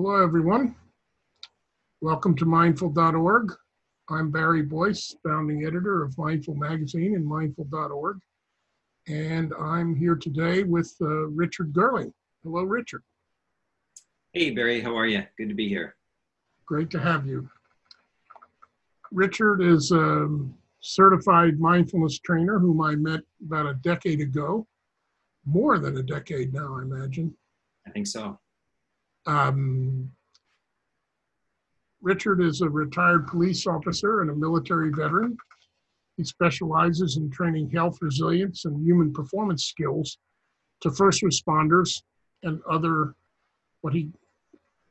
Hello, everyone. Welcome to mindful.org. I'm Barry Boyce, founding editor of Mindful Magazine and mindful.org. And I'm here today with uh, Richard Goerling. Hello, Richard. Hey, Barry, how are you? Good to be here. Great to have you. Richard is a certified mindfulness trainer whom I met about a decade ago, more than a decade now, I imagine. I think so. Um, Richard is a retired police officer and a military veteran. He specializes in training health resilience and human performance skills to first responders and other, what he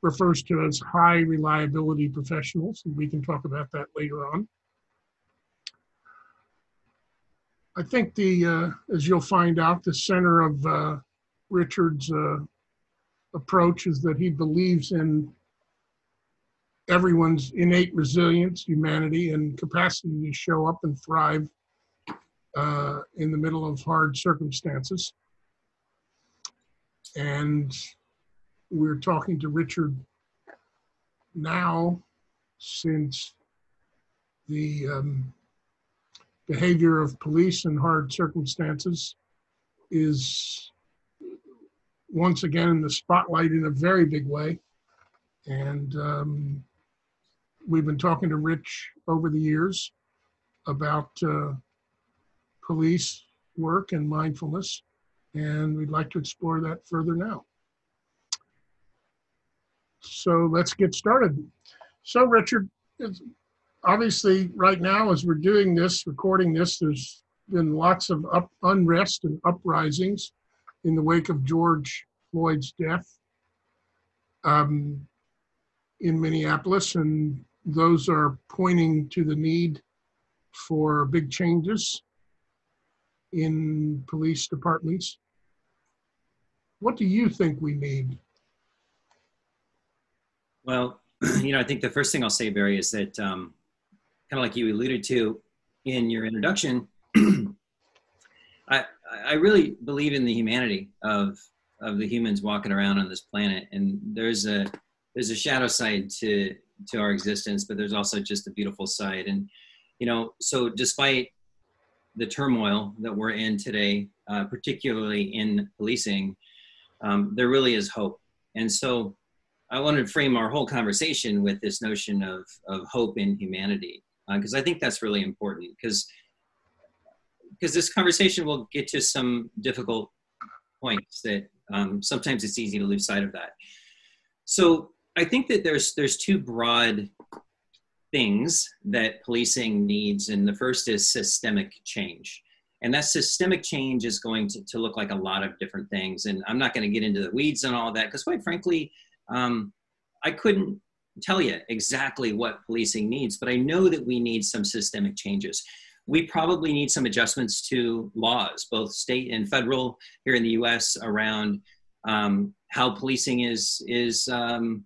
refers to as high reliability professionals. And we can talk about that later on. I think the, uh, as you'll find out, the center of uh, Richard's uh, approach is that he believes in everyone's innate resilience, humanity, and capacity to show up and thrive uh, in the middle of hard circumstances. And we're talking to Richard now since the um, behavior of police in hard circumstances is once again in the spotlight in a very big way. And um, we've been talking to Rich over the years about uh, police work and mindfulness, and we'd like to explore that further now. So let's get started. So, Richard, obviously, right now, as we're doing this, recording this, there's been lots of up, unrest and uprisings in the wake of George Floyd's death um, in Minneapolis, and those are pointing to the need for big changes in police departments. What do you think we need? Well, you know, I think the first thing I'll say, Barry, is that um, kind of like you alluded to in your introduction, I, really believe in the humanity of of the humans walking around on this planet, and there's a there's a shadow side to to our existence, but there's also just a beautiful side. And you know, so despite the turmoil that we're in today, uh, particularly in policing, um, there really is hope. And so, I wanted to frame our whole conversation with this notion of of hope in humanity, because uh, I think that's really important. Because because this conversation will get to some difficult points that um, sometimes it's easy to lose sight of that. So I think that there's there's two broad things that policing needs, and the first is systemic change. And that systemic change is going to, to look like a lot of different things. And I'm not going to get into the weeds and all that because, quite frankly, um, I couldn't tell you exactly what policing needs, but I know that we need some systemic changes we probably need some adjustments to laws, both state and federal here in the U.S. around um, how policing is is um,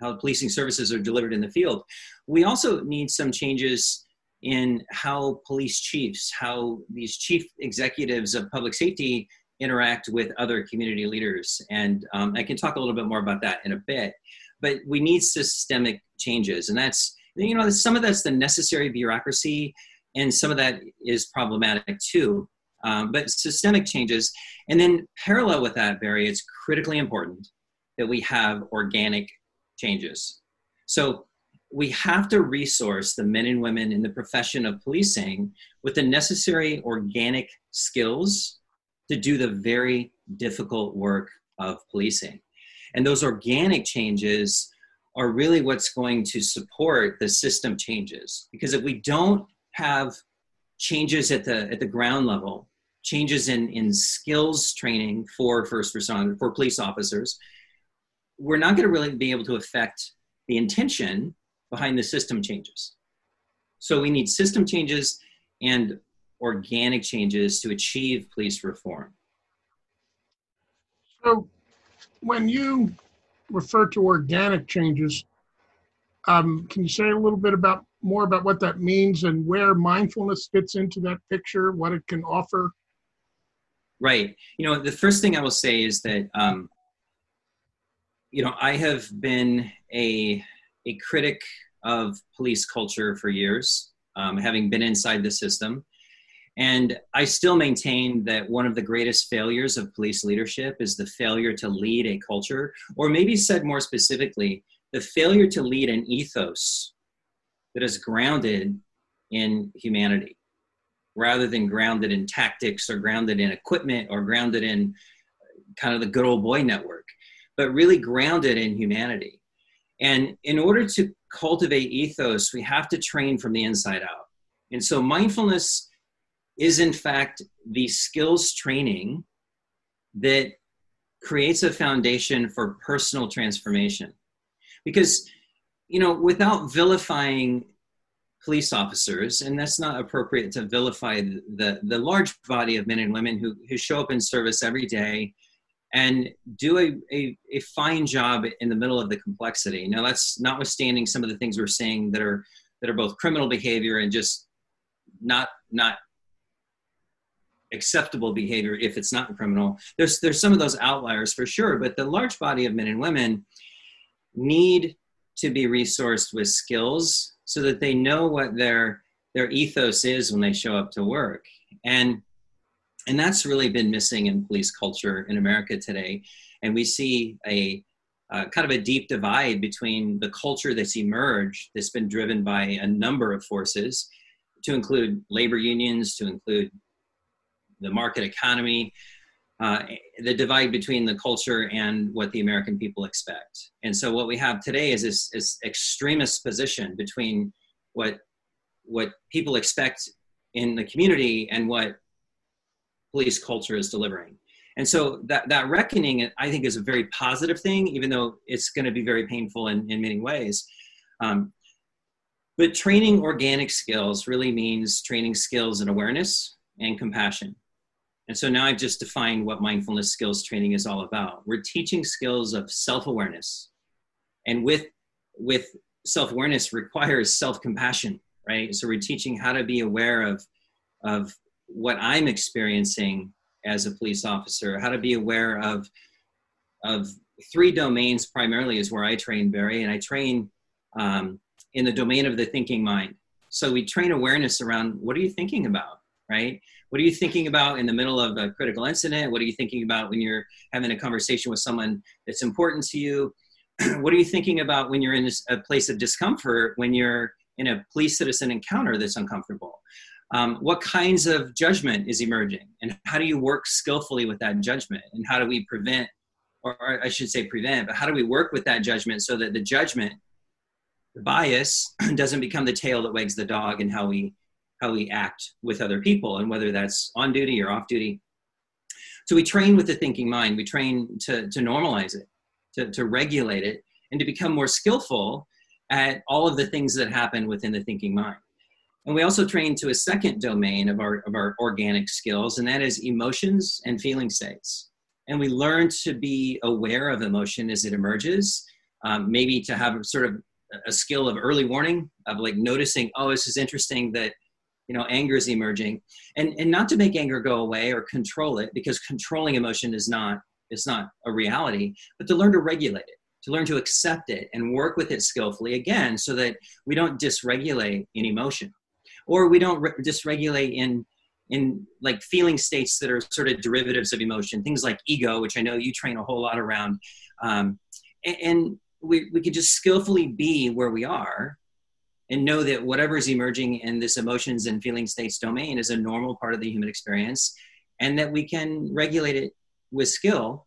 how policing services are delivered in the field. We also need some changes in how police chiefs, how these chief executives of public safety interact with other community leaders, and um, I can talk a little bit more about that in a bit. But we need systemic changes, and that's you know some of that's the necessary bureaucracy and some of that is problematic too. Um, but systemic changes, and then parallel with that, Barry, it's critically important that we have organic changes. So we have to resource the men and women in the profession of policing with the necessary organic skills to do the very difficult work of policing. And those organic changes are really what's going to support the system changes. Because if we don't have changes at the at the ground level, changes in in skills training for first responders, for police officers, we're not going to really be able to affect the intention behind the system changes. So we need system changes and organic changes to achieve police reform. So when you refer to organic changes, um, can you say a little bit about more about what that means and where mindfulness fits into that picture, what it can offer? Right. You know, the first thing I will say is that, um, you know, I have been a a critic of police culture for years, um, having been inside the system. And I still maintain that one of the greatest failures of police leadership is the failure to lead a culture, or maybe said more specifically, the failure to lead an ethos that is grounded in humanity rather than grounded in tactics or grounded in equipment or grounded in uh, kind of the good old boy network, but really grounded in humanity. And in order to cultivate ethos, we have to train from the inside out. And so mindfulness is, in fact, the skills training that creates a foundation for personal transformation. Because, you know, without vilifying police officers, and that's not appropriate to vilify the, the, large body of men and women who, who show up in service every day and do a, a, a, fine job in the middle of the complexity. Now, that's notwithstanding some of the things we're saying that are that are both criminal behavior and just not not acceptable behavior if it's not criminal. There's there's some of those outliers for sure, but the large body of men and women need to be resourced with skills so that they know what their their ethos is when they show up to work. And and that's really been missing in police culture in America today. And we see a uh, kind of a deep divide between the culture that's emerged, that's been driven by a number of forces, to include labor unions, to include the market economy, uh, the divide between the culture and what the American people expect. And so, what we have today is this, this extremist position between what what people expect in the community and what police culture is delivering. And so that, that reckoning, I think, is a very positive thing, even though it's going to be very painful in, in many ways. Um, but training organic skills really means training skills and awareness and compassion. And so now I've just defined what mindfulness skills training is all about. We're teaching skills of self-awareness. And with, with self-awareness requires self-compassion, right? So we're teaching how to be aware of, of what I'm experiencing as a police officer, how to be aware of of three domains primarily is where I train Barry, and I train um, in the domain of the thinking mind. So we train awareness around what are you thinking about, right? What are you thinking about in the middle of a critical incident? What are you thinking about when you're having a conversation with someone that's important to you? what are you thinking about when you're in a place of discomfort when you're in a police citizen encounter that's uncomfortable? um, what kinds of judgment is emerging and how do you work skillfully with that judgment and how do we prevent or, i should say prevent but how do we work with that judgment so that the judgment the bias doesn't become the tail that wags the dog and how we how we act with other people and whether that's on duty or off duty. So we train with the thinking mind. We train to, to normalize it to, to regulate it and to become more skillful at all of the things that happen within the thinking mind. And we also train to a second domain of our, of our organic skills, and that is emotions and feeling states. And we learn to be aware of emotion as it emerges, um, maybe to have sort of a skill of early warning, of like noticing, oh, this is interesting that you know anger is emerging. And and not to make anger go away or control it because controlling emotion is not is not a reality but to learn to regulate it to learn to accept it and work with it skillfully again so that we don't dysregulate in emotion. Or we don't re- dysregulate in in like feeling states that are sort of derivatives of emotion things like ego which i know you train a whole lot around. Um, and, and we, we could just skillfully be where we are and know that whatever is emerging in this emotions and feeling states domain is a normal part of the human experience and that we can regulate it with skill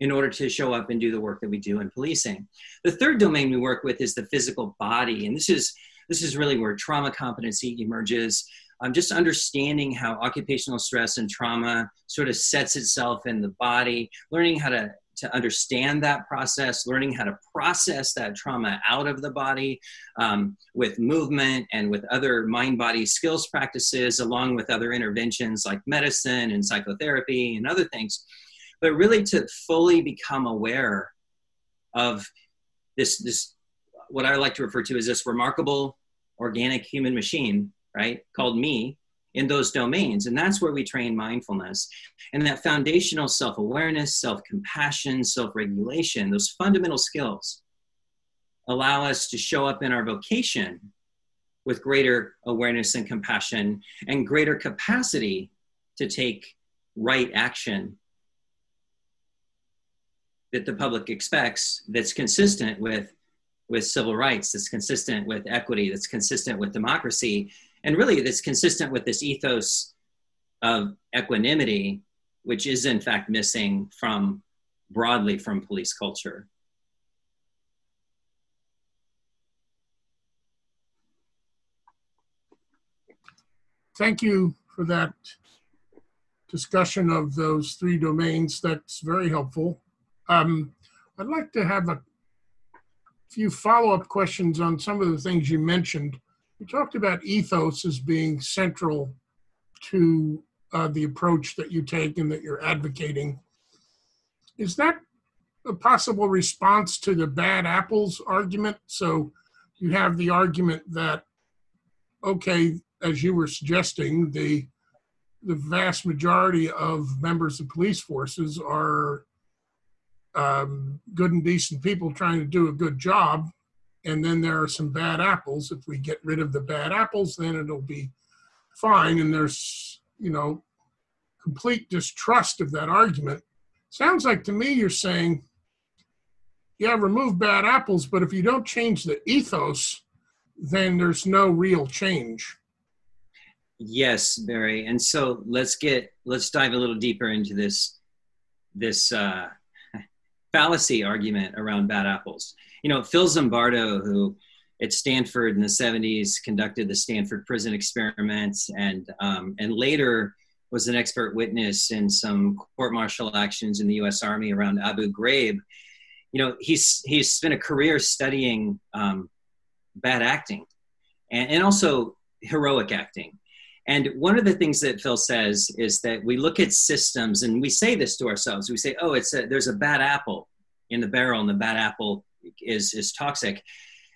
in order to show up and do the work that we do in policing the third domain we work with is the physical body and this is this is really where trauma competency emerges. Um, just understanding how occupational stress and trauma sort of sets itself in the body, learning how to to understand that process, learning how to process that trauma out of the body um, with movement and with other mind body skills practices, along with other interventions like medicine and psychotherapy and other things. But really to fully become aware of this, this what I like to refer to as this remarkable organic human machine, right, called me, in those domains. And that's where we train mindfulness. And that foundational self awareness, self compassion, self regulation, those fundamental skills allow us to show up in our vocation with greater awareness and compassion and greater capacity to take right action that the public expects that's consistent with with civil rights that's consistent with equity that's consistent with democracy and really that's consistent with this ethos of equanimity which is in fact missing from broadly from police culture. Thank you for that discussion of those three domains. That's very helpful. Um, i'd like to have a few follow-up questions on some of the things you mentioned you talked about ethos as being central to uh, the approach that you take and that you're advocating. Is that a possible response to the bad apples argument? So you have the argument that, okay, as you were suggesting, the the vast majority of members of police forces are um, good and decent people trying to do a good job, and then there are some bad apples. If we get rid of the bad apples, then it'll be fine. And there's, you know, complete distrust of that argument. Sounds like to me you're saying, yeah, remove bad apples, but if you don't change the ethos, then there's no real change. Yes, Barry. And so let's get let's dive a little deeper into this this uh, fallacy argument around bad apples you know, Phil Zimbardo, who at Stanford in the 70s conducted the Stanford prison experiments and, um, and later was an expert witness in some court martial actions in the US Army around Abu Ghraib. You know, he's, he's spent a career studying um, bad acting and, and also heroic acting. And one of the things that Phil says is that we look at systems and we say this to ourselves. We say, oh, it's a, there's a bad apple in the barrel and the bad apple is is toxic.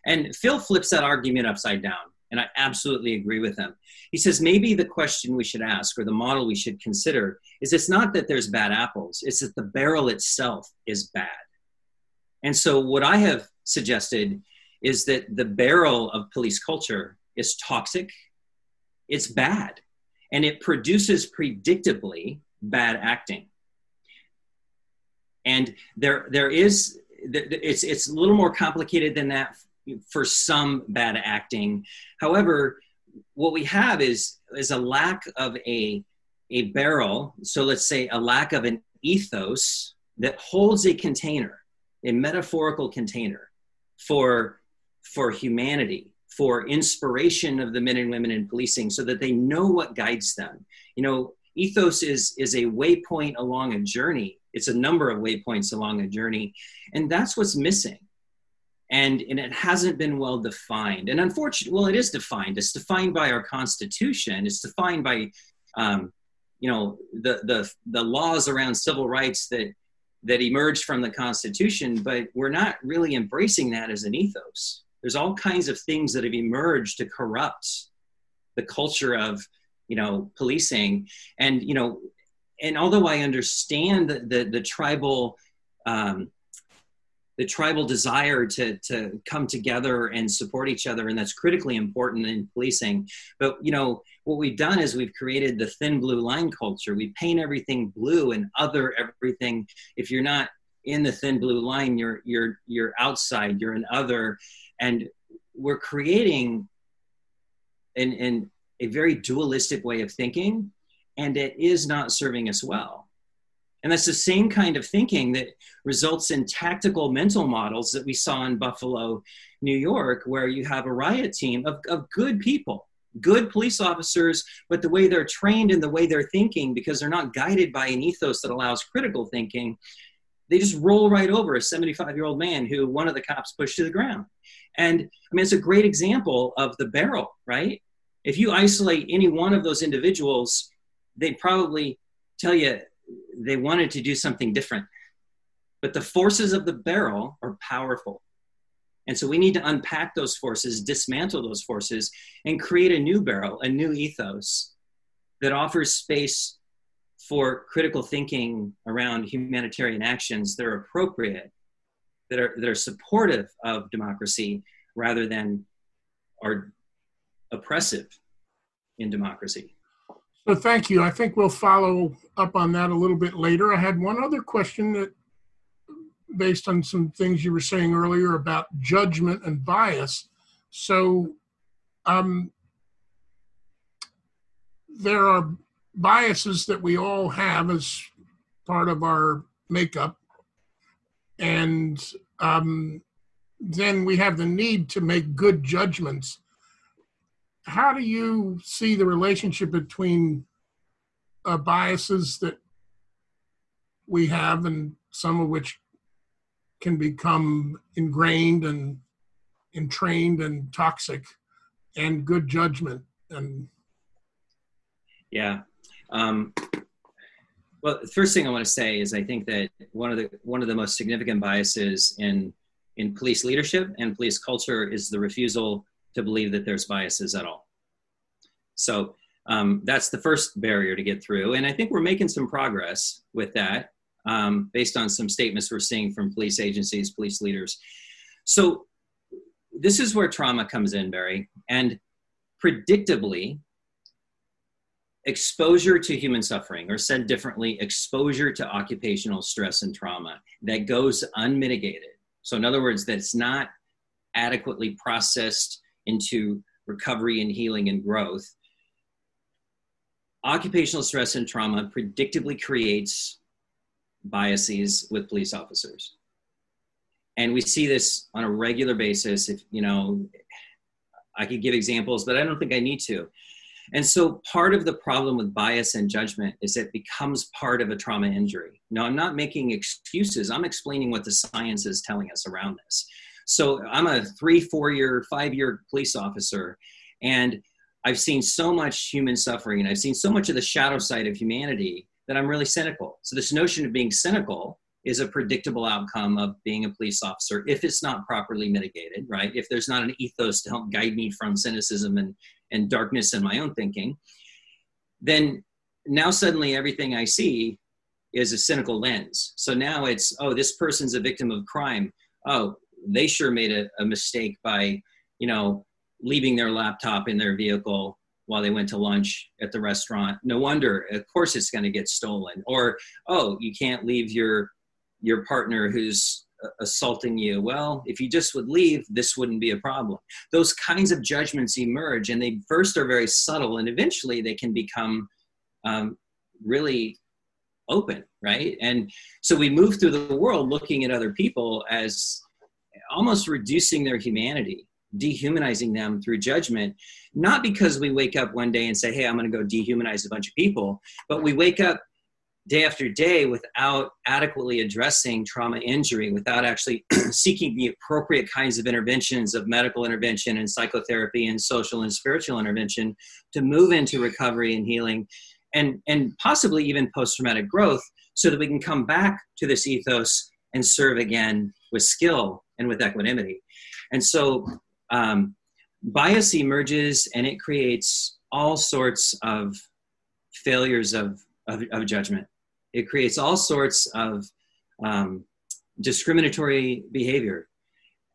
And Phil flips that argument upside down, and I absolutely agree with him. He says maybe the question we should ask or the model we should consider is it's not that there's bad apples, it's that the barrel itself is bad. And so what I have suggested is that the barrel of police culture is toxic, it's bad, and it produces predictably bad acting. And there, there is it's it's a little more complicated than that for some bad acting. However, what we have is is a lack of a a barrel. So let's say a lack of an ethos that holds a container, a metaphorical container for for humanity, for inspiration of the men and women in policing, so that they know what guides them. You know, ethos is is a waypoint along a journey. It's a number of waypoints along a journey and that's what's missing. And and it hasn't been well defined. And unfortunately well it is defined. It's defined by our constitution. It's defined by um, you know the the the laws around civil rights that that emerged from the constitution but we're not really embracing that as an ethos. There's all kinds of things that have emerged to corrupt the culture of you know policing and you know and although I understand the the, the tribal um, the tribal desire to to come together and support each other, and that's critically important in policing. But you know what we've done is we've created the thin blue line culture. We paint everything blue and other everything. If you're not in the thin blue line, you're you're you're outside. You're an other, and we're creating an, an a very dualistic way of thinking and it is not serving us well. And that's the same kind of thinking that results in tactical mental models that we saw in Buffalo, New York, where you have a riot team of, of good people, good police officers, but the way they're trained and the way they're thinking, because they're not guided by an ethos that allows critical thinking, they just roll right over a 75 year old man who one of the cops pushed to the ground. And I mean, it's a great example of the barrel, right? If you isolate any one of those individuals, they'd probably tell you they wanted to do something different. But the forces of the barrel are powerful. And so we need to unpack those forces, dismantle those forces, and create a new barrel, a new ethos that offers space for critical thinking around humanitarian actions that are appropriate, that are, that are supportive of democracy rather than are oppressive in democracy. So thank you. I think we'll follow up on that a little bit later. I had one other question that based on some things you were saying earlier about judgment and bias. So um, there are biases that we all have as part of our makeup. And um, then we have the need to make good judgments. How do you see the relationship between uh, biases that we have and some of which can become ingrained and entrained and toxic and good judgment and yeah. Um, well the first thing i want to say is i think that one of the one of the most significant biases in in police leadership and police culture is the refusal to believe that there's biases at all so um, that's the first barrier to get through and i think we're making some progress with that um, based on some statements we're seeing from police agencies, police leaders. So this is where trauma comes in, Barry. And predictably, exposure to human suffering, or said differently, exposure to occupational stress and trauma that goes unmitigated. So, in other words, that's not adequately processed into recovery and healing and growth. Occupational stress and trauma predictably creates biases with police officers. And we see this on a regular basis. If, you know, I could give examples, but I don't think I need to. And so part of the problem with bias and judgment is it becomes part of a trauma injury. Now, I'm not making excuses, I'm explaining what the science is telling us around this. So I'm a three, four year, five year police officer, and I've seen so much human suffering and I've seen so much of the shadow side of humanity that I'm really cynical. So this notion of being cynical is a predictable outcome of being a police officer if it's not properly mitigated, right? If there's not an ethos to help guide me from cynicism and, and darkness in my own thinking, then now suddenly everything I see is a cynical lens. So now it's, oh, this person's a victim of crime. Oh, they sure made a, a mistake by, you know, leaving their laptop in their vehicle while they went to lunch at the restaurant. No wonder, of course, it's going to get stolen. Or, oh, you can't leave your your partner who's assaulting you. Well, if you just would leave, this wouldn't be a problem. Those kinds of judgments emerge, and they first are very subtle, and eventually they can become um, really open, right? And so we move through the world looking at other people as almost reducing their humanity dehumanizing them through judgment, not because we wake up one day and say, hey, I'm going to go dehumanize a bunch of people, but we wake up day after day without adequately addressing trauma injury, without actually seeking the appropriate kinds of interventions of medical intervention and psychotherapy and social and spiritual intervention to move into recovery and healing and, and possibly even post traumatic growth so that we can come back to this ethos and serve again with skill and with equanimity. And so um, bias emerges and it creates all sorts of failures of, of, of judgment. It creates all sorts of um, discriminatory behavior.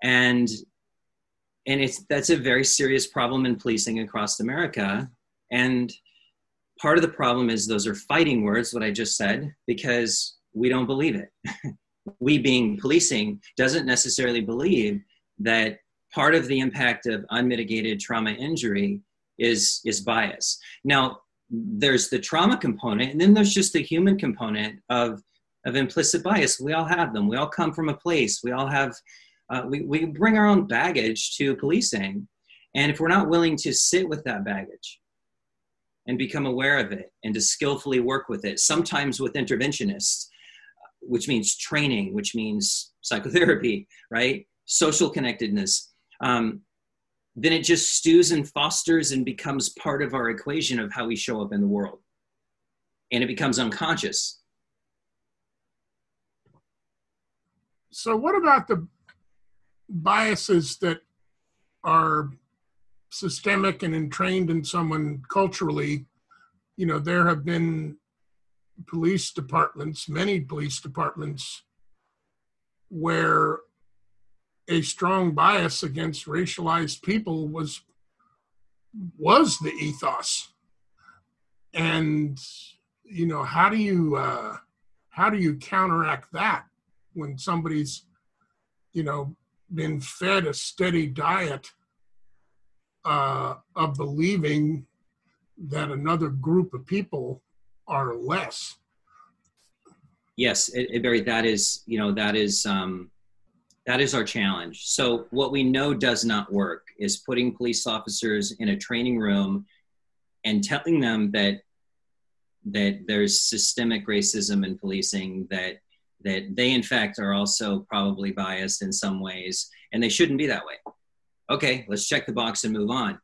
And, and it's, that's a very serious problem in policing across America. And part of the problem is those are fighting words, what I just said, because we don't believe it. we being policing doesn't necessarily believe that part of the impact of unmitigated trauma injury is is bias. Now there's the trauma component and then there's just the human component of of implicit bias. We all have them. We all come from a place. We all have uh, we, we bring our own baggage to policing. And if we're not willing to sit with that baggage and become aware of it and to skillfully work with it sometimes with interventionists which means training which means psychotherapy right social connectedness um, then it just stews and fosters and becomes part of our equation of how we show up in the world. And it becomes unconscious. So, what about the biases that are systemic and entrained in someone culturally? you know, there have been police departments, many police departments, where a strong bias against racialized people was was the ethos. And you know how do you uh how do you counteract that when somebody's you know been fed a steady diet uh of believing that another group of people are less. Yes it, it very that is you know that is um that is our challenge. So, what we know does not work is putting police officers in a training room and telling them that that there's systemic racism in policing that that they in fact are also probably biased in some ways and they shouldn't be that way. Okay let's check the box and move on.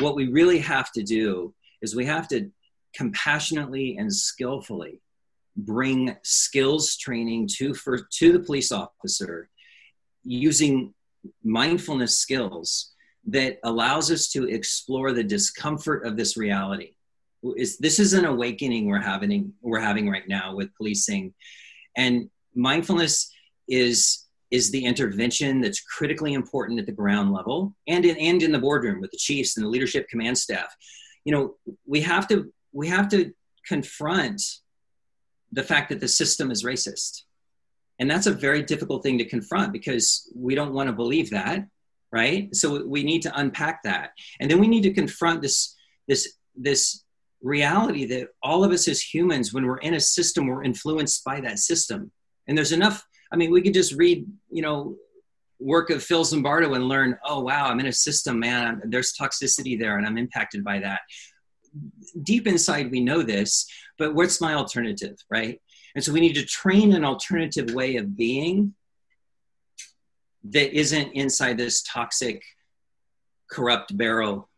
What we really have to do is we have to compassionately and skillfully bring skills training to for to the police officer using mindfulness skills that allows us to explore the discomfort of this reality. Is this is an awakening we're having we're having right now with policing. And mindfulness is is the intervention that's critically important at the ground level and in and in the boardroom with the chiefs and the leadership command staff. You know we have to we have to confront the fact that the system is racist. And that's a very difficult thing to confront because we don't want to believe that right? So we need to unpack that. And then we need to confront this this this reality that all of us as humans when we're in a system we're influenced by that system. And there's enough i mean we could just read you know work of phil zimbardo and learn oh wow i'm in a system man. There's toxicity there and i'm impacted by that deep inside we know this but what's my alternative right and so we need to train an alternative way of being that isn't inside this toxic, corrupt barrel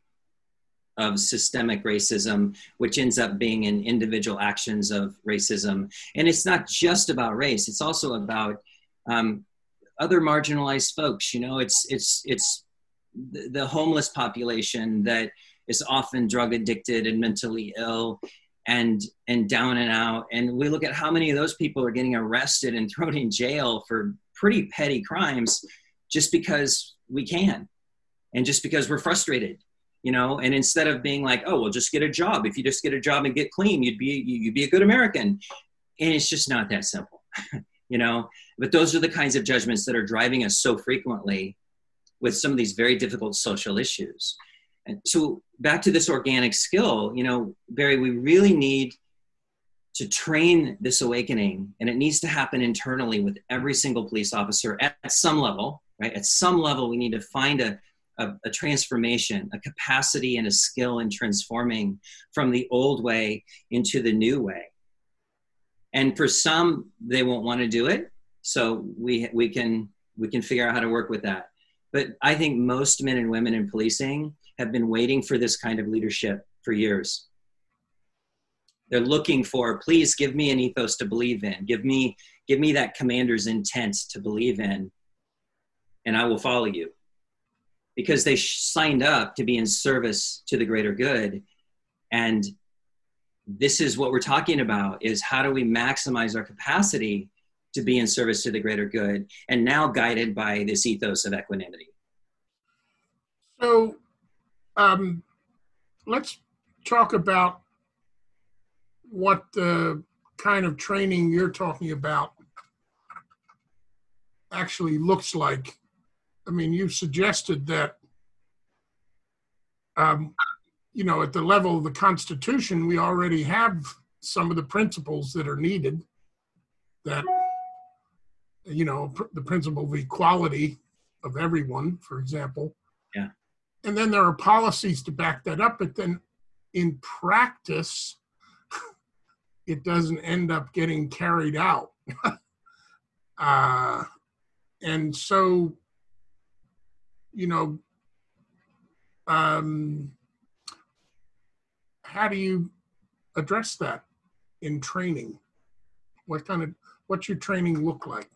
of systemic racism, which ends up being in individual actions of racism. And it's not just about race; it's also about um, other marginalized folks. You know, it's it's it's the, the homeless population that is often drug addicted and mentally ill and and down and out. And we look at how many of those people are getting arrested and thrown in jail for pretty petty crimes just because we can and just because we're frustrated you know? And instead of being like oh well just get a job. If you just get a job and get clean you'd be you'd be a good american. And it's just not that simple you know? But those are the kinds of judgments that are driving us so frequently with some of these very difficult social issues so back to this organic skill, you know, Barry, we really need to train this awakening and it needs to happen internally with every single police officer at, at some level, right? At some level, we need to find a, a, a, transformation, a capacity and a skill in transforming from the old way into the new way. And for some, they won't want to do it. So we, we can, we can figure out how to work with that. But I think most men and women in policing have been waiting for this kind of leadership for years. They're looking for, please give me an ethos to believe in. Give me, give me that commander's intent to believe in, and I will follow you. Because they signed up to be in service to the greater good. And this is what we're talking about is how do we maximize our capacity to be in service to the greater good and now guided by this ethos of equanimity so um, let's talk about what the kind of training you're talking about actually looks like. I mean, you've suggested that, um, you know, at the level of the Constitution, we already have some of the principles that are needed. That, you know, pr- the principle of equality of everyone, for example. And then there are policies to back that up but then in practice it doesn't end up getting carried out. Uh, and so you know um, how do you address that in training? What kind of what's your training look like?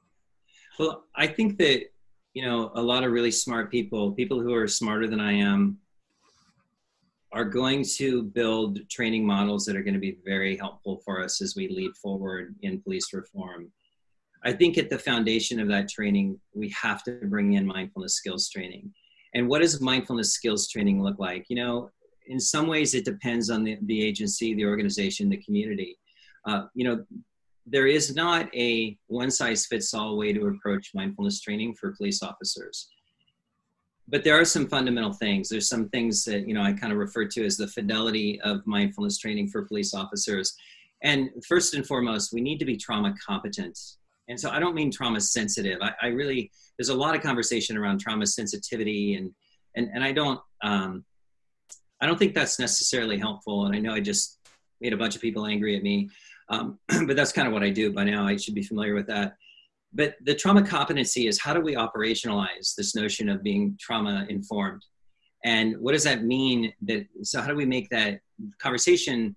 Well i think that you know a lot of really smart people people who are smarter than i am are going to build training models that are going to be very helpful for us as we lead forward in police reform. I think at the foundation of that training, we have to bring in mindfulness skills training. And what does mindfulness skills training look like? You know, in some ways, it depends on the, the agency, the organization, the community. Uh, you know, there is not a one size fits all way to approach mindfulness training for police officers. But there are some fundamental things. There's some things that you know i kind of refer to as the fidelity of mindfulness training for police officers. And first and foremost we need to be trauma competent. And so i don't mean trauma sensitive. I, I really there's a lot of conversation around trauma sensitivity and and, and i don't um, i don't think that's necessarily helpful. And i know i just made a bunch of people angry at me um, but that's kind of what I do by now. I should be familiar with that. But the trauma competency is how do we operationalize this notion of being trauma informed? And what does that mean? That so how do we make that conversation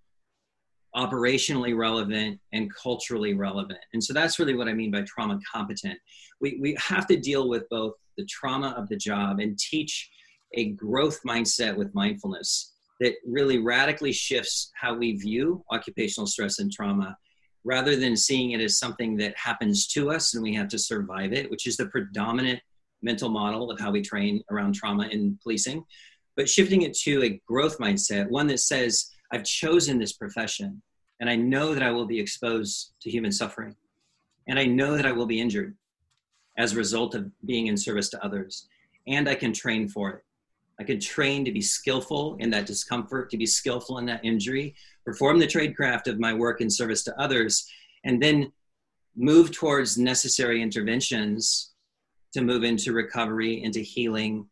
operationally relevant and culturally relevant? And so that's really what I mean by trauma competent. We we have to deal with both the trauma of the job and teach a growth mindset with mindfulness that really radically shifts how we view occupational stress and trauma rather than seeing it as something that happens to us and we have to survive it, which is the predominant mental model of how we train around trauma in policing, but shifting it to a growth mindset, one that says, I've chosen this profession and I know that I will be exposed to human suffering and I know that I will be injured as a result of being in service to others and I can train for it. I could train to be skillful in that discomfort, to be skillful in that injury, perform the tradecraft of my work in service to others, and then move towards necessary interventions to move into recovery, into healing,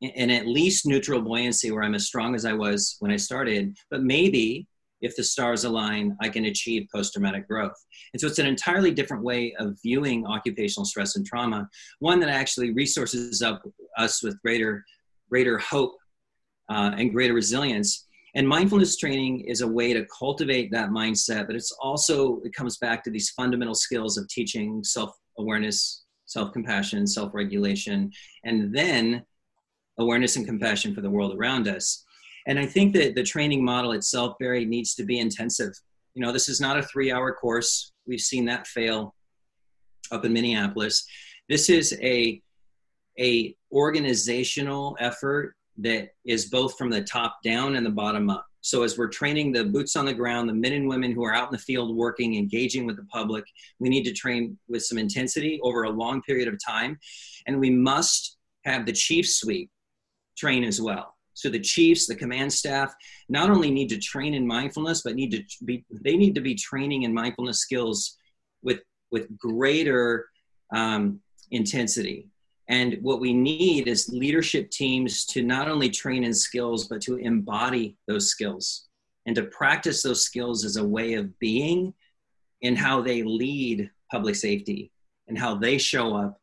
and at least neutral buoyancy where I'm as strong as I was when I started. But maybe if the stars align, I can achieve post traumatic growth. And so it's an entirely different way of viewing occupational stress and trauma, one that actually resources up us with greater greater hope uh, and greater resilience. And mindfulness training is a way to cultivate that mindset, but it's also, it comes back to these fundamental skills of teaching self awareness, self compassion, self regulation, and then awareness and compassion for the world around us. And I think that the training model itself, Barry, needs to be intensive. You know, this is not a three hour course. We've seen that fail up in Minneapolis. This is a a organizational effort that is both from the top down and the bottom up. So as we're training the boots on the ground, the men and women who are out in the field working, engaging with the public, we need to train with some intensity over a long period of time. And we must have the chief suite train as well. So the chiefs, the command staff, not only need to train in mindfulness, but need to be they need to be training in mindfulness skills with with greater um, intensity and what we need is leadership teams to not only train in skills, but to embody those skills and to practice those skills as a way of being in how they lead public safety and how they show up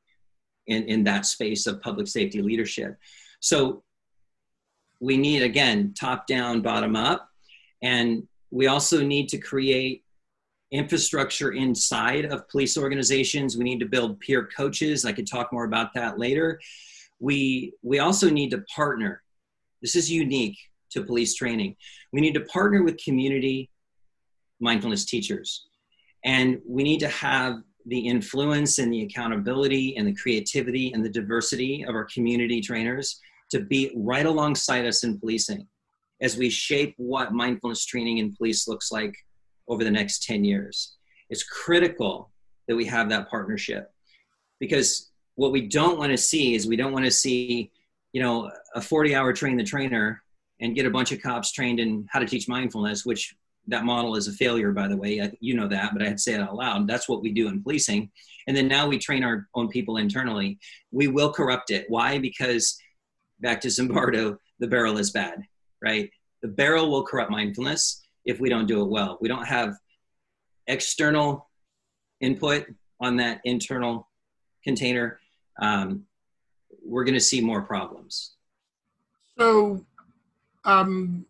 in, in that space of public safety leadership. So we need, again, top down, bottom up. And we also need to create infrastructure inside of police organizations. We need to build peer coaches. I could talk more about that later. We, we also need to partner. This is unique to police training. We need to partner with community mindfulness teachers. And we need to have the influence and the accountability and the creativity and the diversity of our community trainers to be right alongside us in policing as we shape what mindfulness training in police looks like over the next 10 years. It's critical that we have that partnership because what we don't want to see is we don't want to see, you know, a 40 hour train the trainer and get a bunch of cops trained in how to teach mindfulness, which that model is a failure, by the way. You know that, but I had to say it out loud. That's what we do in policing. And then now we train our own people internally. We will corrupt it. Why? Because back to Zimbardo, the barrel is bad, right? The barrel will corrupt mindfulness if we don't do it well. We don't have external input on that internal container. Um, we're going to see more problems. So, um,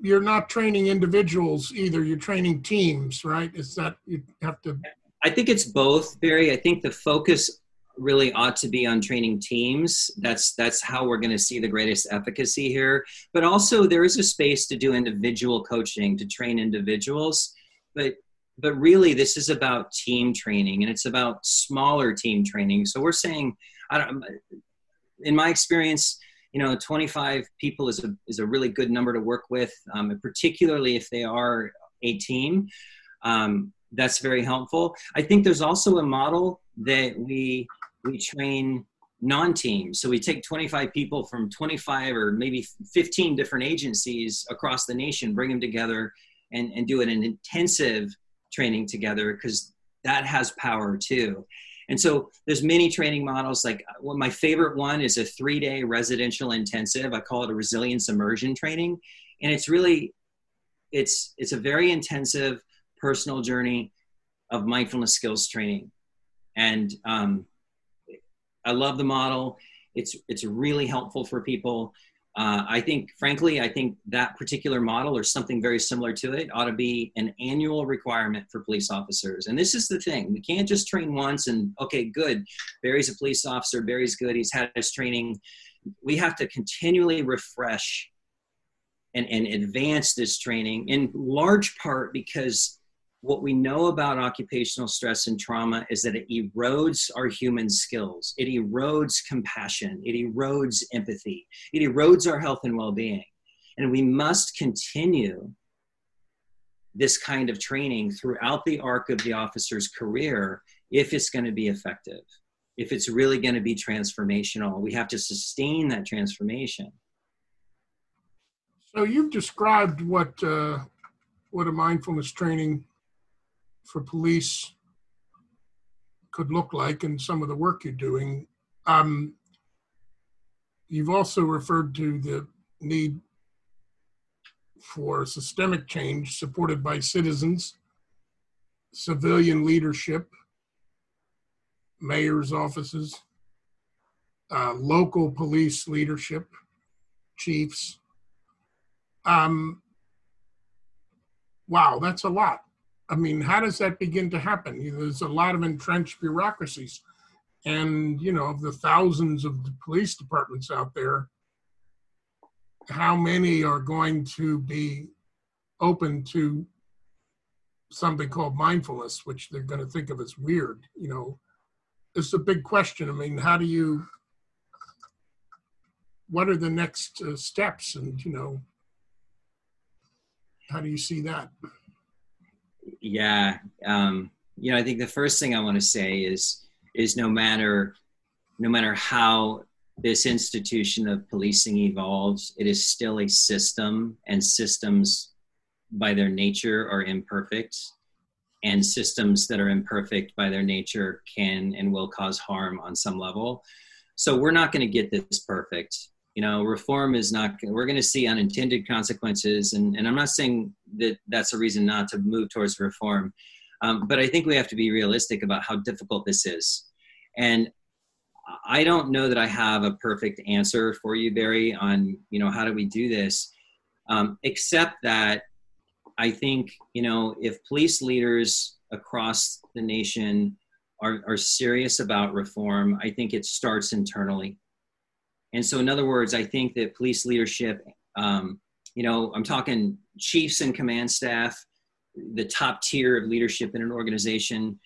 you're not training individuals either. You're training teams, right? Is that you have to? I think it's both, Barry. I think the focus really ought to be on training teams. That's that's how we're going to see the greatest efficacy here. But also there is a space to do individual coaching to train individuals. But but really this is about team training and it's about smaller team training. So we're saying I don't in my experience, you know, 25 people is a is a really good number to work with, um, particularly if they are a team. Um, that's very helpful. I think there's also a model that we we train non-teams. So we take 25 people from 25 or maybe 15 different agencies across the nation, bring them together and, and do an intensive training together because that has power too. And so there's many training models. Like well, my favorite one is a three-day residential intensive. I call it a resilience immersion training, and it's really, it's it's a very intensive personal journey of mindfulness skills training, and um, I love the model. It's it's really helpful for people. Uh, I think, frankly, I think that particular model or something very similar to it ought to be an annual requirement for police officers. And this is the thing: we can't just train once and okay, good. Barry's a police officer. Barry's good. He's had his training. We have to continually refresh and, and advance this training in large part because what we know about occupational stress and trauma is that it erodes our human skills. It erodes compassion. It erodes empathy. It erodes our health and well being. And we must continue this kind of training throughout the arc of the officer's career if it's going to be effective, if it's really going to be transformational. We have to sustain that transformation. So you've described what uh, what a mindfulness training for police could look like and some of the work you're doing. Um, you've also referred to the need for systemic change supported by citizens, civilian leadership, mayor's offices, uh, local police leadership, chiefs. Um, wow, that's a lot. I mean, how does that begin to happen? You know, there's a lot of entrenched bureaucracies. And, you know, of the thousands of police departments out there, how many are going to be open to something called mindfulness, which they're going to think of as weird? You know, it's a big question. I mean, how do you, what are the next uh, steps? And, you know, how do you see that? Yeah um, you know i think the first thing i want to say is is no matter no matter how this institution of policing evolves it is still a system and systems by their nature are imperfect and systems that are imperfect by their nature can and will cause harm on some level. So we're not going to get this perfect you know reform is not we're going to see unintended consequences and, and i'm not saying that that's a reason not to move towards reform um, but i think we have to be realistic about how difficult this is. And i don't know that i have a perfect answer for you barry on you know how do we do this um, except that i think you know if police leaders across the nation are, are serious about reform i think it starts internally and so, in other words, I think that police leadership, um, you know, I'm talking chiefs and command staff, the top tier of leadership in an organization.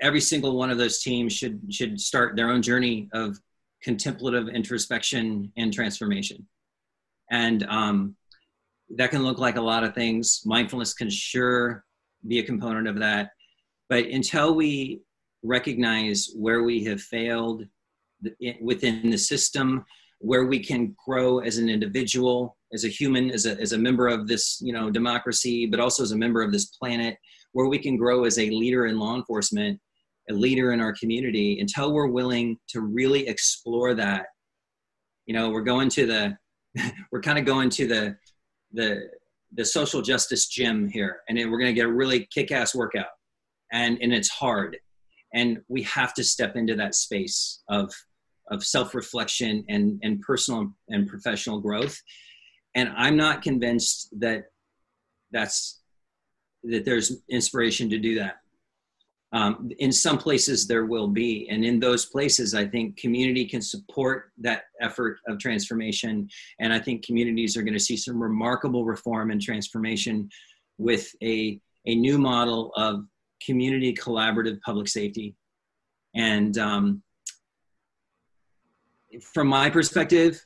Every single one of those teams should should start their own journey of contemplative introspection and transformation, and um, that can look like a lot of things. Mindfulness can sure be a component of that, but until we recognize where we have failed within the system where we can grow as an individual as a human as a, as a member of this you know democracy but also as a member of this planet where we can grow as a leader in law enforcement a leader in our community until we're willing to really explore that. You know we're going to the we're kind of going to the the the social justice gym here and we're going to get a really kick-ass workout and and it's hard. And we have to step into that space of of self-reflection and and personal and professional growth and i'm not convinced that that's that there's inspiration to do that Um, in some places, there will be. And in those places, I think community can support that effort of transformation. And I think communities are going to see some remarkable reform and transformation with a, a new model of community collaborative public safety. And um, from my perspective,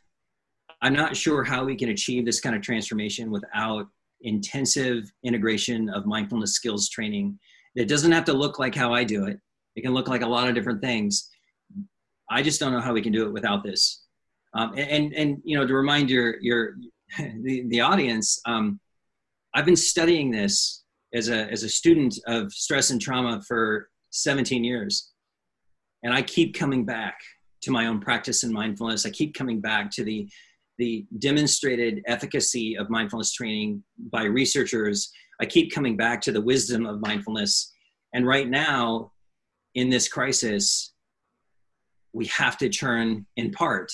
I'm not sure how we can achieve this kind of transformation without intensive integration of mindfulness skills training. It doesn't have to look like how I do it. It can look like a lot of different things. I just don't know how we can do it without this. Um, and, and, and you know to remind your your the, the audience, um, I've been studying this as a as a student of stress and trauma for 17 years, and I keep coming back to my own practice in mindfulness. I keep coming back to the the demonstrated efficacy of mindfulness training by researchers. I keep coming back to the wisdom of mindfulness. And right now, in this crisis, we have to turn in part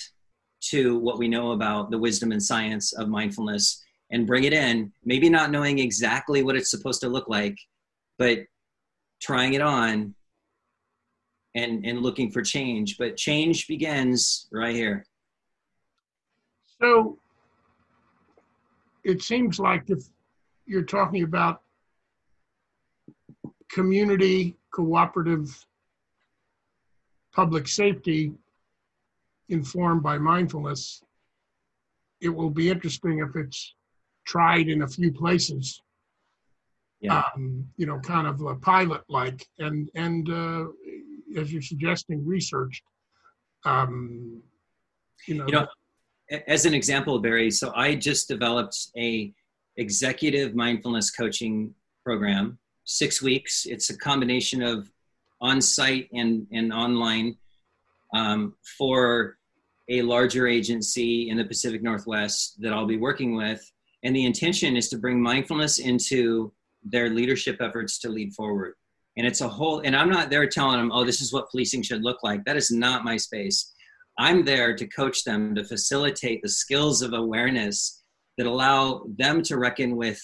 to what we know about the wisdom and science of mindfulness and bring it in, maybe not knowing exactly what it's supposed to look like, but trying it on and, and looking for change. But change begins right here. So it seems like if you're talking about community cooperative public safety informed by mindfulness, it will be interesting if it's tried in a few places. Yeah. Um, you know, kind of a pilot like, and and uh, as you're suggesting, researched. Um, you know, You know, as an example, Barry, so I just developed a executive mindfulness coaching program, six weeks. It's a combination of on-site and, and online um, for a larger agency in the Pacific Northwest that I'll be working with. And the intention is to bring mindfulness into their leadership efforts to lead forward. And it's a whole, and I'm not there telling them, oh, this is what policing should look like. That is not my space. I'm there to coach them to facilitate the skills of awareness that allow them to reckon with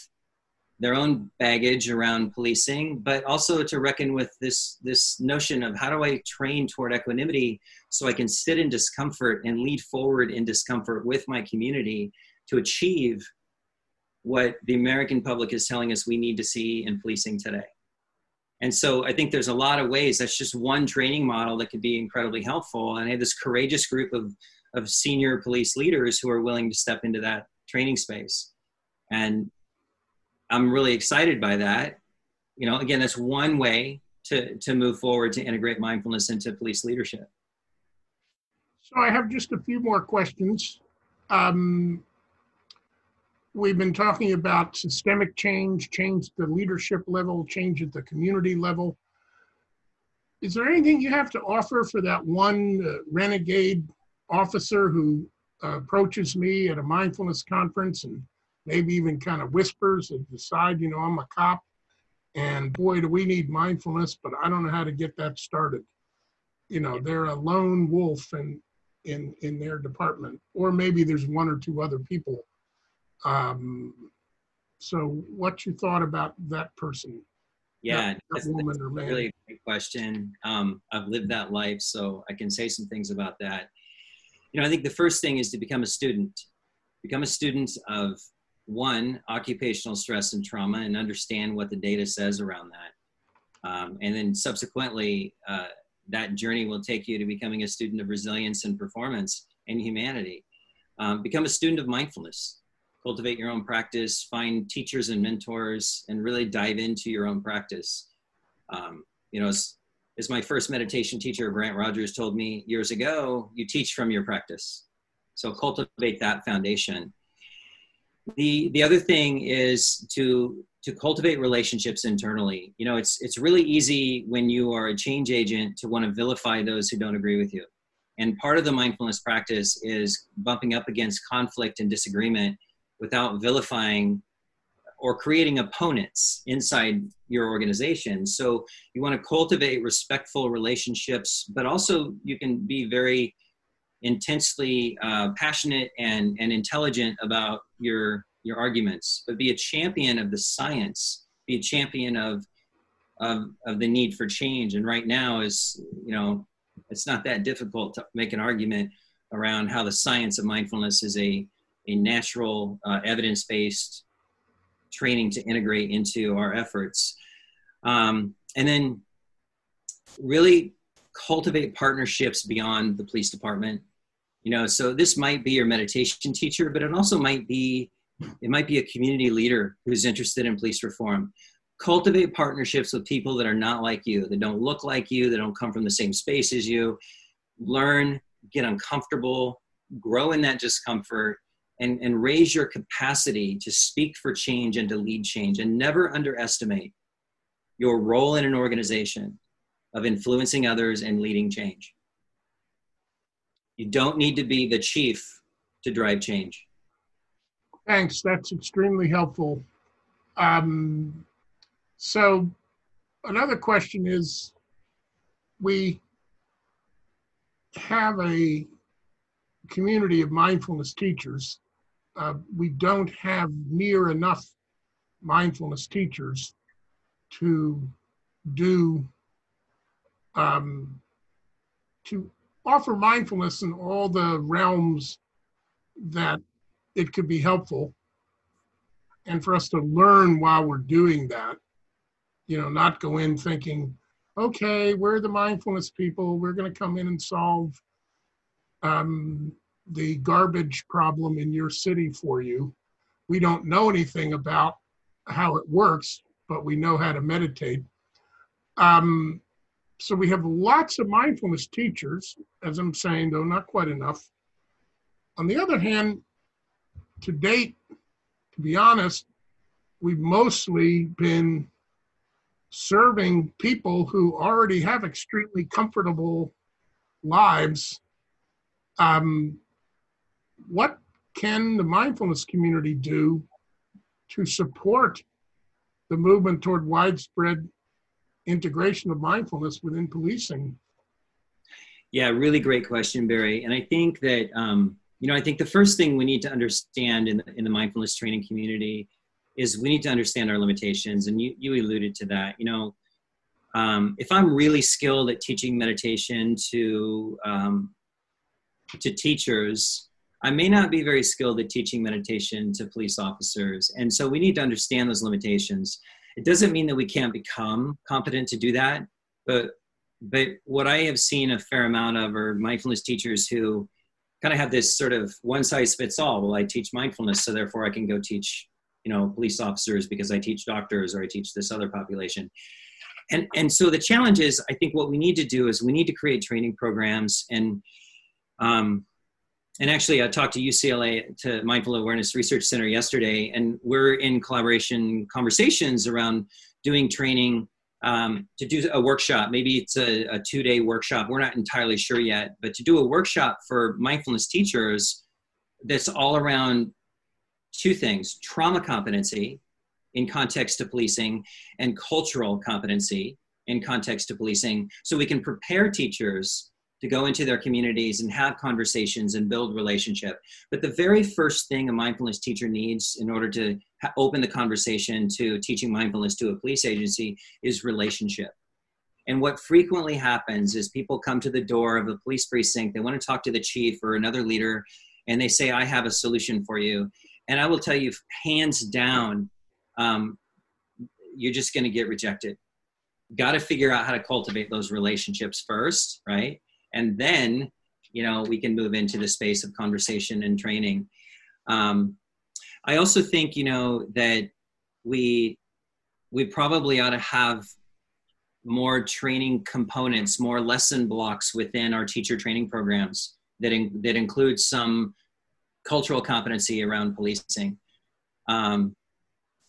their own baggage around policing, but also to reckon with this this notion of how do I train toward equanimity so I can sit in discomfort and lead forward in discomfort with my community to achieve what the American public is telling us we need to see in policing today. And so I think there's a lot of ways. That's just one training model that could be incredibly helpful. And I have this courageous group of, of senior police leaders who are willing to step into that training space. And I'm really excited by that. You know, again, that's one way to, to move forward to integrate mindfulness into police leadership. So I have just a few more questions. Um, we've been talking about systemic change, change at the leadership level, change at the community level. Is there anything you have to offer for that one uh, renegade officer who uh, approaches me at a mindfulness conference and maybe even kind of whispers and decide, you know, I'm a cop and boy, do we need mindfulness, but I don't know how to get that started. You know, they're a lone wolf and in in their department or maybe there's one or two other people um so what you thought about that person Yeah, that that's, woman that's or man really great question. Um, I've lived that life, so I can say some things about that. You know, I think the first thing is to become a student. Become a student of one, occupational stress and trauma, and understand what the data says around that. Um, and then subsequently, uh, that journey will take you to becoming a student of resilience and performance and humanity. Um, become a student of mindfulness. Cultivate your own practice, find teachers and mentors, and really dive into your own practice. Um, you know, as, as my first meditation teacher, Grant Rogers, told me years ago, you teach from your practice. So cultivate that foundation. The, the other thing is to to cultivate relationships internally. You know, it's it's really easy when you are a change agent to want to vilify those who don't agree with you. And part of the mindfulness practice is bumping up against conflict and disagreement without vilifying or creating opponents inside your organization. So you want to cultivate respectful relationships, but also you can be very intensely uh, passionate and, and intelligent about your your arguments, but be a champion of the science, be a champion of of, of the need for change. And right now is, you know, it's not that difficult to make an argument around how the science of mindfulness is a, a natural, uh, evidence based training to integrate into our efforts. Um, and then really cultivate partnerships beyond the police department. You know, so this might be your meditation teacher, but it also might be it might be a community leader who's interested in police reform. Cultivate partnerships with people that are not like you, that don't look like you, that don't come from the same space as you. Learn, get uncomfortable, grow in that discomfort, and, and raise your capacity to speak for change and to lead change. And never underestimate your role in an organization of influencing others and leading change. You don't need to be the chief to drive change. Thanks. That's extremely helpful. Um, so, another question is we have a community of mindfulness teachers. Uh, we don't have near enough mindfulness teachers to do um, to offer mindfulness in all the realms that it could be helpful. And for us to learn while we're doing that you know not go in thinking okay we're the mindfulness people? We're going to come in and solve um, the garbage problem in your city for you we don't know anything about how it works but we know how to meditate um, so we have lots of mindfulness teachers, as I'm saying, though not quite enough. On the other hand, to date, to be honest, we've mostly been serving people who already have extremely comfortable lives. Um, what can the mindfulness community do to support the movement toward widespread integration of mindfulness within policing? Yeah, really great question, Barry. And I think that um, you know, I think the first thing we need to understand in the, in the mindfulness training community is we need to understand our limitations, and you you alluded to that. You know, um, if I'm really skilled at teaching meditation to um, to teachers, I may not be very skilled at teaching meditation to police officers, and so we need to understand those limitations. It doesn't mean that we can't become competent to do that, but but what I have seen a fair amount of are mindfulness teachers who kind of have this sort of one size fits all. Well, I teach mindfulness, so therefore I can go teach you know police officers because I teach doctors or I teach this other population. And and so the challenge is, I think what we need to do is we need to create training programs and um, and actually, I talked to UCLA to Mindful Awareness Research Center yesterday, and we're in collaboration conversations around doing training um, to do a workshop. Maybe it's a, a two day workshop. We're not entirely sure yet, but to do a workshop for mindfulness teachers that's all around two things trauma competency in context to policing and cultural competency in context to policing so we can prepare teachers to go into their communities and have conversations and build relationship. But the very first thing a mindfulness teacher needs in order to ha- open the conversation to teaching mindfulness to a police agency is relationship. And what frequently happens is people come to the door of a police precinct, they want to talk to the chief or another leader, and they say, I have a solution for you. And I will tell you, hands down, um, you're just going to get rejected. Got to figure out how to cultivate those relationships first, right? And then you know we can move into the space of conversation and training. Um, i also think you know that we we probably ought to have more training components more lesson blocks within our teacher training programs that, in, that include some cultural competency around policing. Um,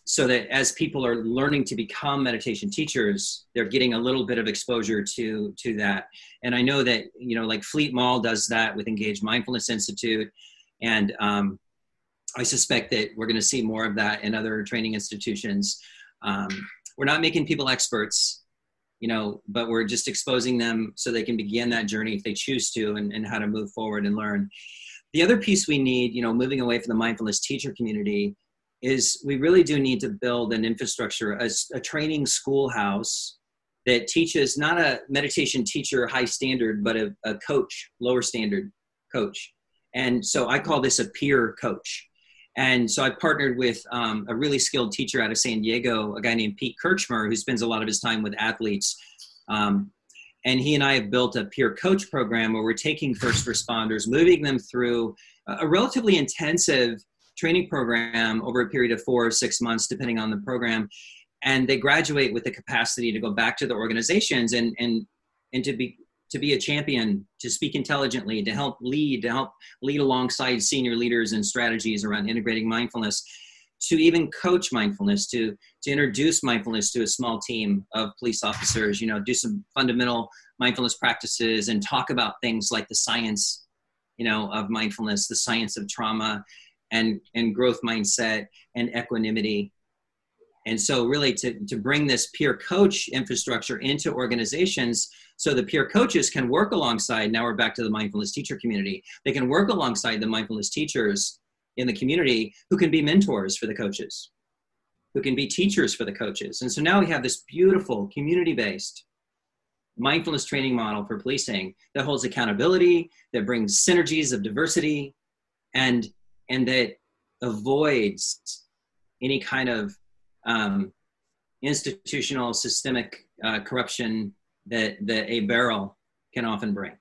so that as people are learning to become meditation teachers they're getting a little bit of exposure to to that. And i know that you know like Fleet Maull does that with engaged mindfulness institute. And um, i suspect that we're going to see more of that in other training institutions. Um, we're not making people experts you know but we're just exposing them so they can begin that journey if they choose to and, and how to move forward and learn. The other piece we need you know moving away from the mindfulness teacher community is we really do need to build an infrastructure, a, a training schoolhouse that teaches not a meditation teacher high standard, but a, a coach, lower standard coach. And so I call this a peer coach. And so I partnered with um, a really skilled teacher out of San Diego, a guy named Pete Kirchmer, who spends a lot of his time with athletes. Um, and he and I have built a peer coach program where we're taking first responders, moving them through a relatively intensive training program over a period of four or six months, depending on the program. And they graduate with the capacity to go back to the organizations and, and, and to be to be a champion, to speak intelligently, to help lead, to help lead alongside senior leaders and strategies around integrating mindfulness, to even coach mindfulness, to to introduce mindfulness to a small team of police officers. You know, do some fundamental mindfulness practices and talk about things like the science, you know, of mindfulness, the science of trauma, and and growth mindset and equanimity. And so really to, to bring this peer coach infrastructure into organizations so the peer coaches can work alongside now we're back to the mindfulness teacher community they can work alongside the mindfulness teachers in the community who can be mentors for the coaches who can be teachers for the coaches. And so now we have this beautiful community based mindfulness training model for policing that holds accountability that brings synergies of diversity and and that avoids any kind of um, institutional systemic uh, corruption that, that a barrel can often bring.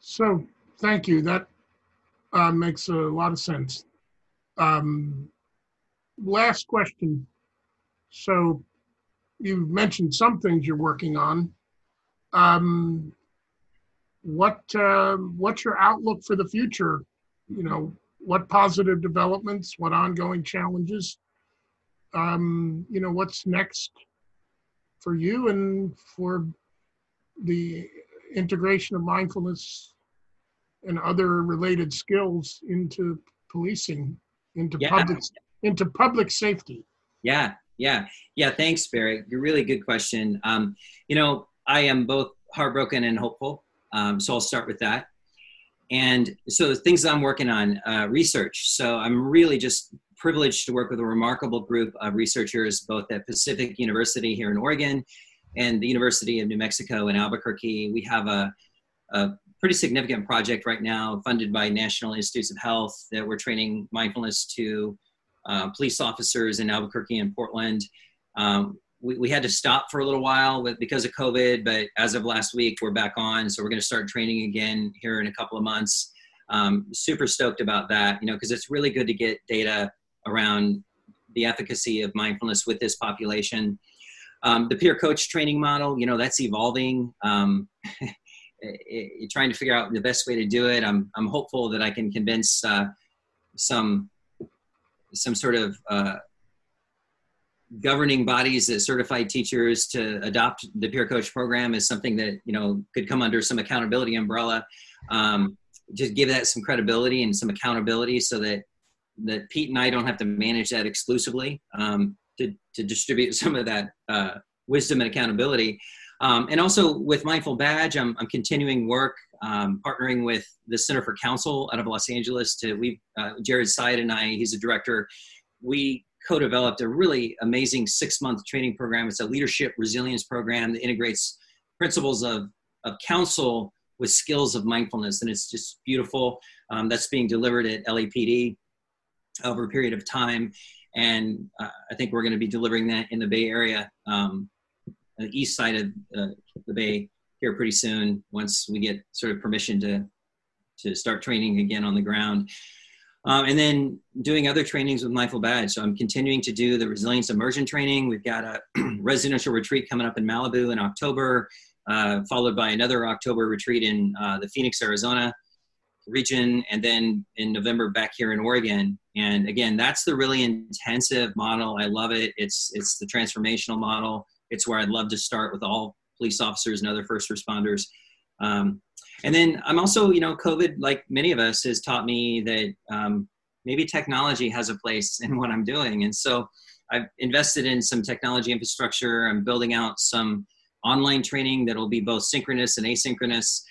So, thank you. That uh, makes a lot of sense. Um, last question. So, you've mentioned some things you're working on. Um, what uh, what's your outlook for the future? You know, what positive developments, what ongoing challenges um, you know, what's next for you and for the integration of mindfulness and other related skills into policing, into yeah. public into public safety. Yeah, yeah, yeah. Thanks, Barry. You're really good question. Um, you know, I am both heartbroken and hopeful. Um, so I'll start with that. And so the things I'm working on, uh, research. So I'm really just privileged to work with a remarkable group of researchers, both at Pacific University here in Oregon and the University of New Mexico in Albuquerque. We have a, a pretty significant project right now funded by National Institutes of Health that we're training mindfulness to uh, police officers in Albuquerque and Portland. Um, we, we, had to stop for a little while with, because of COVID, but as of last week, we're back on. So we're going to start training again here in a couple of months. Um, super stoked about that, you know, because it's really good to get data around the efficacy of mindfulness with this population. Um, the peer coach training model, you know, that's evolving. Um, it, trying to figure out the best way to do it. I'm, I'm hopeful that I can convince uh, some some sort of uh, governing bodies that certify teachers to adopt the peer coach program is something that you know could come under some accountability umbrella. Um, just give that some credibility and some accountability so that that Pete and I don't have to manage that exclusively um, to, to distribute some of that uh, wisdom and accountability. Um, and also with Mindful Badge, I'm, I'm continuing work, um, partnering with the Center for Council out of Los Angeles. To we, uh, Jared Seide and I, he's a director. We co-developed a really amazing six-month training program. It's a leadership resilience program that integrates principles of of council with skills of mindfulness, and it's just beautiful. Um, that's being delivered at LAPD over a period of time. And uh, I think we're going to be delivering that in the Bay Area, um, the east side of uh, the Bay here pretty soon once we get sort of permission to, to start training again on the ground. Um, and then doing other trainings with Mindful Badge. So I'm continuing to do the resilience immersion training. We've got a residential retreat coming up in Malibu in October, uh, followed by another October retreat in uh, the Phoenix, Arizona region, and then in November back here in Oregon. And again, that's the really intensive model. I love it. It's it's the transformational model. It's where I'd love to start with all police officers and other first responders. Um, and then I'm also, you know, COVID, like many of us, has taught me that um, maybe technology has a place in what I'm doing. And so I've invested in some technology infrastructure. I'm building out some online training that'll be both synchronous and asynchronous.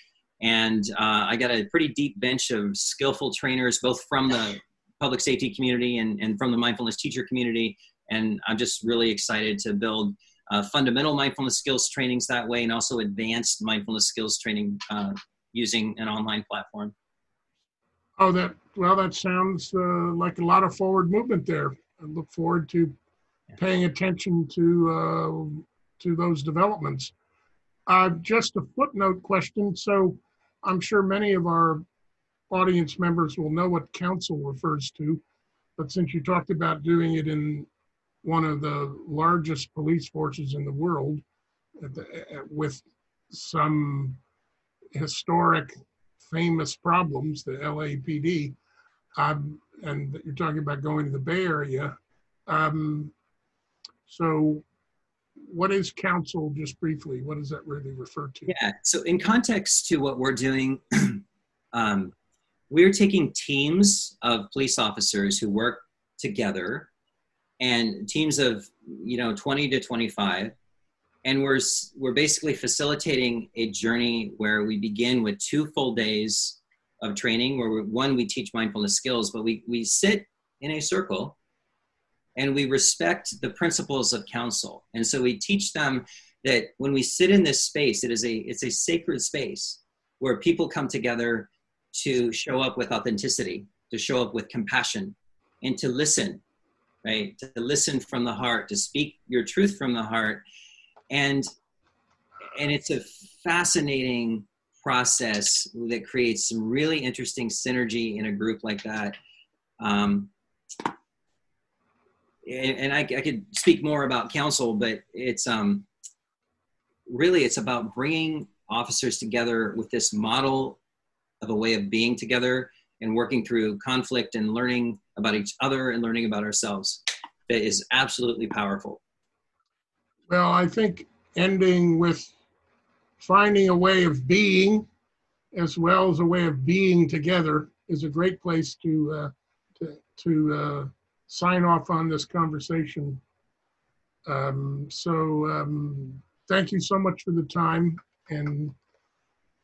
And uh, I got a pretty deep bench of skillful trainers, both from the public safety community and, and from the mindfulness teacher community. And I'm just really excited to build uh, fundamental mindfulness skills trainings that way, and also advanced mindfulness skills training uh, using an online platform. Oh, that, well, that sounds uh, like a lot of forward movement there. I look forward to paying attention to, uh, to those developments. Uh, Just a footnote question. So I'm sure many of our audience members will know what council refers to. But since you talked about doing it in one of the largest police forces in the world the- with some historic famous problems, the LAPD, um, and you're talking about going to the Bay Area. Um, so what is council, just briefly, what does that really refer to? Yeah. So, in context to what we're doing, um, we're taking teams of police officers who work together, and teams of you know 20 to 25, and we're we're basically facilitating a journey where we begin with two full days of training. Where one we teach mindfulness skills, but we we sit in a circle and we respect the principles of council. And so we teach them that when we sit in this space, it is a it's a sacred space where people come together to show up with authenticity, to show up with compassion, and to listen, right? To listen from the heart, to speak your truth from the heart, and and it's a fascinating process that creates some really interesting synergy in a group like that. Um, and, and I, I could speak more about council, but it's um, really it's about bringing officers together with this model of a way of being together and working through conflict and learning about each other and learning about ourselves that is absolutely powerful. Well, I think ending with finding a way of being as well as a way of being together is a great place to, uh, to, to uh, sign off on this conversation. Um, so um, thank you so much for the time and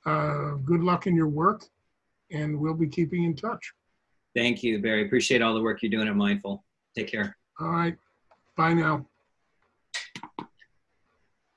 uh, good luck in your work and we'll be keeping in touch. Thank you, Barry. Appreciate all the work you're doing at Mindful. Take care. All right. Bye now.